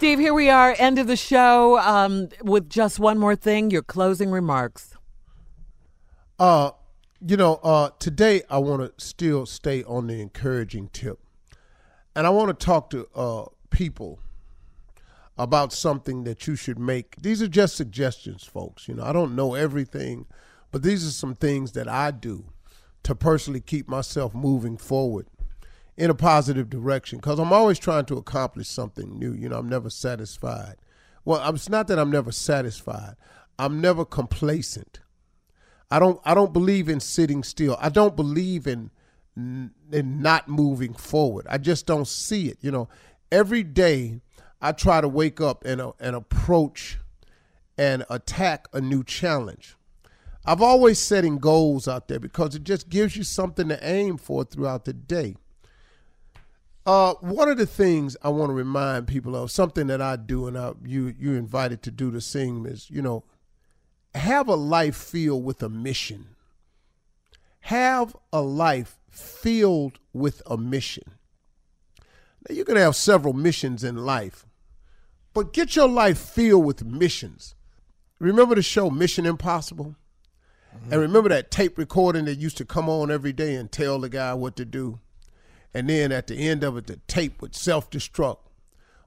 Steve, here we are, end of the show. Um, with just one more thing, your closing remarks. Uh, you know, uh, today I want to still stay on the encouraging tip, and I want to talk to uh, people about something that you should make. These are just suggestions, folks. You know, I don't know everything, but these are some things that I do to personally keep myself moving forward in a positive direction because I'm always trying to accomplish something new. You know, I'm never satisfied. Well, it's not that I'm never satisfied. I'm never complacent. I don't I don't believe in sitting still. I don't believe in in not moving forward. I just don't see it. You know, every day I try to wake up and uh, and approach and attack a new challenge. I've always setting goals out there because it just gives you something to aim for throughout the day. Uh, one of the things I want to remind people of, something that I do, and I, you you invited to do the same, is you know, have a life filled with a mission. Have a life filled with a mission. Now you can have several missions in life, but get your life filled with missions. Remember the show Mission Impossible? Mm-hmm. And remember that tape recording that used to come on every day and tell the guy what to do? And then at the end of it, the tape would self destruct.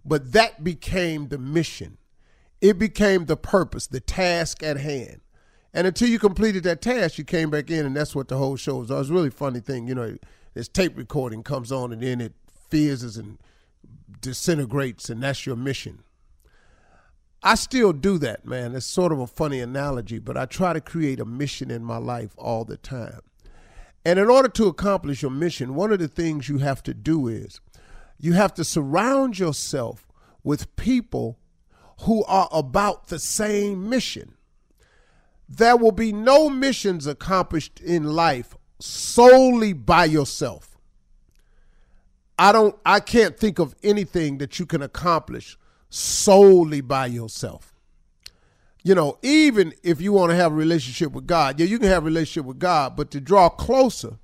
But that became the mission. It became the purpose, the task at hand. And until you completed that task, you came back in, and that's what the whole show was. It was a really funny thing. You know, this tape recording comes on, and then it fizzes and disintegrates, and that's your mission. I still do that, man. It's sort of a funny analogy, but I try to create a mission in my life all the time. And in order to accomplish your mission, one of the things you have to do is you have to surround yourself with people who are about the same mission. There will be no missions accomplished in life solely by yourself. I don't I can't think of anything that you can accomplish solely by yourself you know, even if you want to have a relationship with God, yeah, you can have a relationship with God, but to draw closer,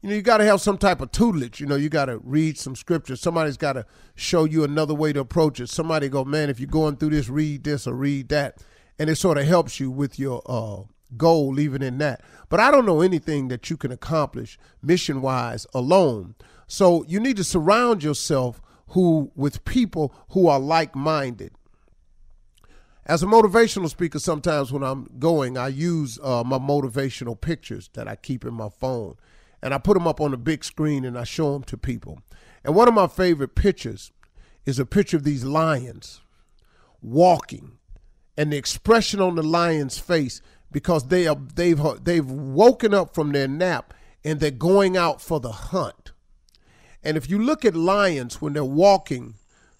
you know, you got to have some type of tutelage. You know, you got to read some scripture. Somebody's got to show you another way to approach it. Somebody go, man, if you're going through this, read this or read that, and it sort of helps you with your uh, goal, even in that. But I don't know anything that you can accomplish mission wise alone. So you need to surround yourself who with people who are like minded. As a motivational speaker, sometimes when I'm going, I use uh, my motivational pictures that I keep in my phone and I put them up on the big screen and I show them to people. And one of my favorite pictures is a picture of these lions walking and the expression on the lion's face because they are they've they've woken up from their nap and they're going out for the hunt. And if you look at lions when they're walking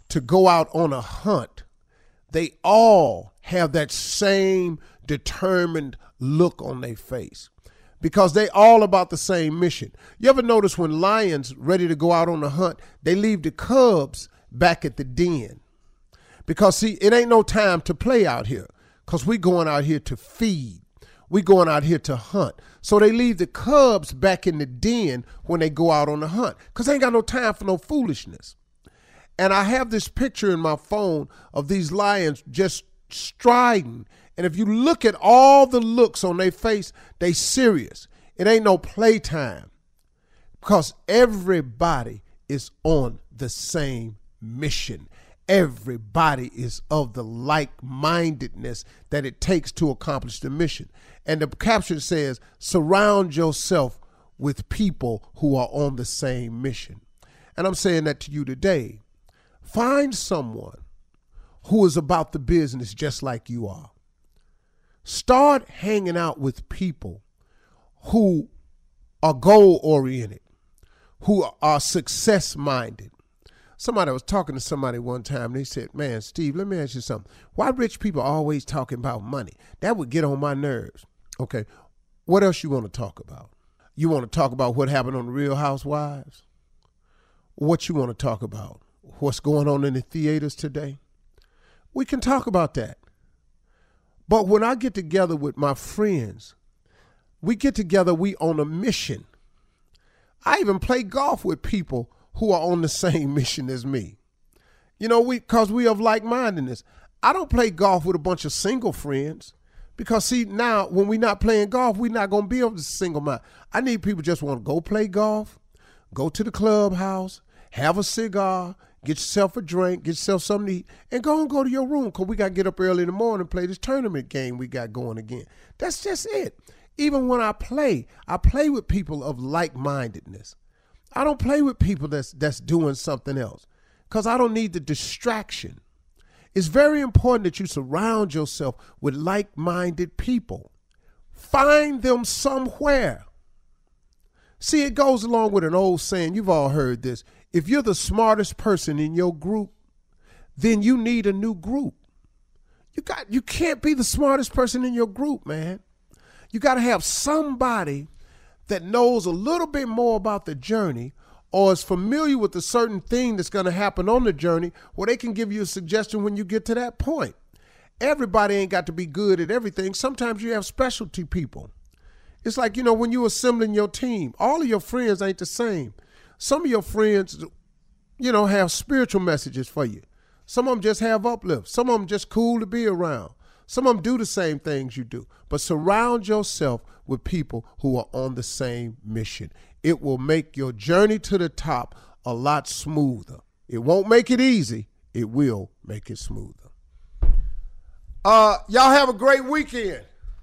to go out on a hunt, they all have that same determined look on their face because they all about the same mission. You ever notice when lions ready to go out on a hunt, they leave the cubs back at the den. Because see, it ain't no time to play out here. Cause we going out here to feed. We going out here to hunt. So they leave the cubs back in the den when they go out on the hunt. Cause they ain't got no time for no foolishness. And I have this picture in my phone of these lions just striding and if you look at all the looks on their face, they serious. It ain't no playtime. Because everybody is on the same mission. Everybody is of the like mindedness that it takes to accomplish the mission. And the caption says, surround yourself with people who are on the same mission. And I'm saying that to you today. Find someone who is about the business just like you are. Start hanging out with people who are goal oriented, who are success minded. Somebody was talking to somebody one time. They said, "Man, Steve, let me ask you something. Why rich people always talking about money? That would get on my nerves." Okay, what else you want to talk about? You want to talk about what happened on the Real Housewives? What you want to talk about? What's going on in the theaters today? We can talk about that. But when I get together with my friends, we get together, we on a mission. I even play golf with people who are on the same mission as me. You know, we cause we have like mindedness. I don't play golf with a bunch of single friends. Because see, now when we're not playing golf, we're not gonna be able to single mind. I need people just want to go play golf, go to the clubhouse, have a cigar, Get yourself a drink, get yourself something to eat, and go and go to your room because we got to get up early in the morning and play this tournament game we got going again. That's just it. Even when I play, I play with people of like mindedness. I don't play with people that's that's doing something else because I don't need the distraction. It's very important that you surround yourself with like minded people. Find them somewhere. See, it goes along with an old saying. You've all heard this. If you're the smartest person in your group, then you need a new group. You got you can't be the smartest person in your group, man. You got to have somebody that knows a little bit more about the journey or is familiar with a certain thing that's going to happen on the journey where they can give you a suggestion when you get to that point. Everybody ain't got to be good at everything. Sometimes you have specialty people. It's like, you know, when you're assembling your team, all of your friends ain't the same. Some of your friends, you know, have spiritual messages for you. Some of them just have uplift. Some of them just cool to be around. Some of them do the same things you do. But surround yourself with people who are on the same mission. It will make your journey to the top a lot smoother. It won't make it easy. It will make it smoother. Uh, y'all have a great weekend.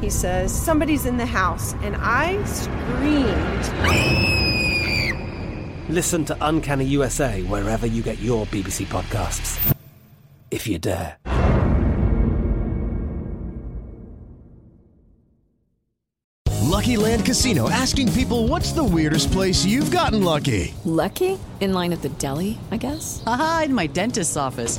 He says, Somebody's in the house, and I screamed. Listen to Uncanny USA wherever you get your BBC podcasts, if you dare. Lucky Land Casino asking people what's the weirdest place you've gotten lucky? Lucky? In line at the deli, I guess? Aha, in my dentist's office.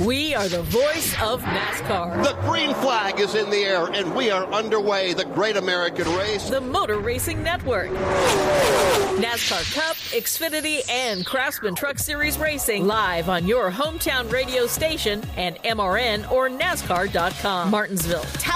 We are the voice of NASCAR. The green flag is in the air, and we are underway. The great American race. The Motor Racing Network. NASCAR Cup, Xfinity, and Craftsman Truck Series Racing live on your hometown radio station and MRN or NASCAR.com. Martinsville,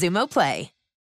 Xumo Play.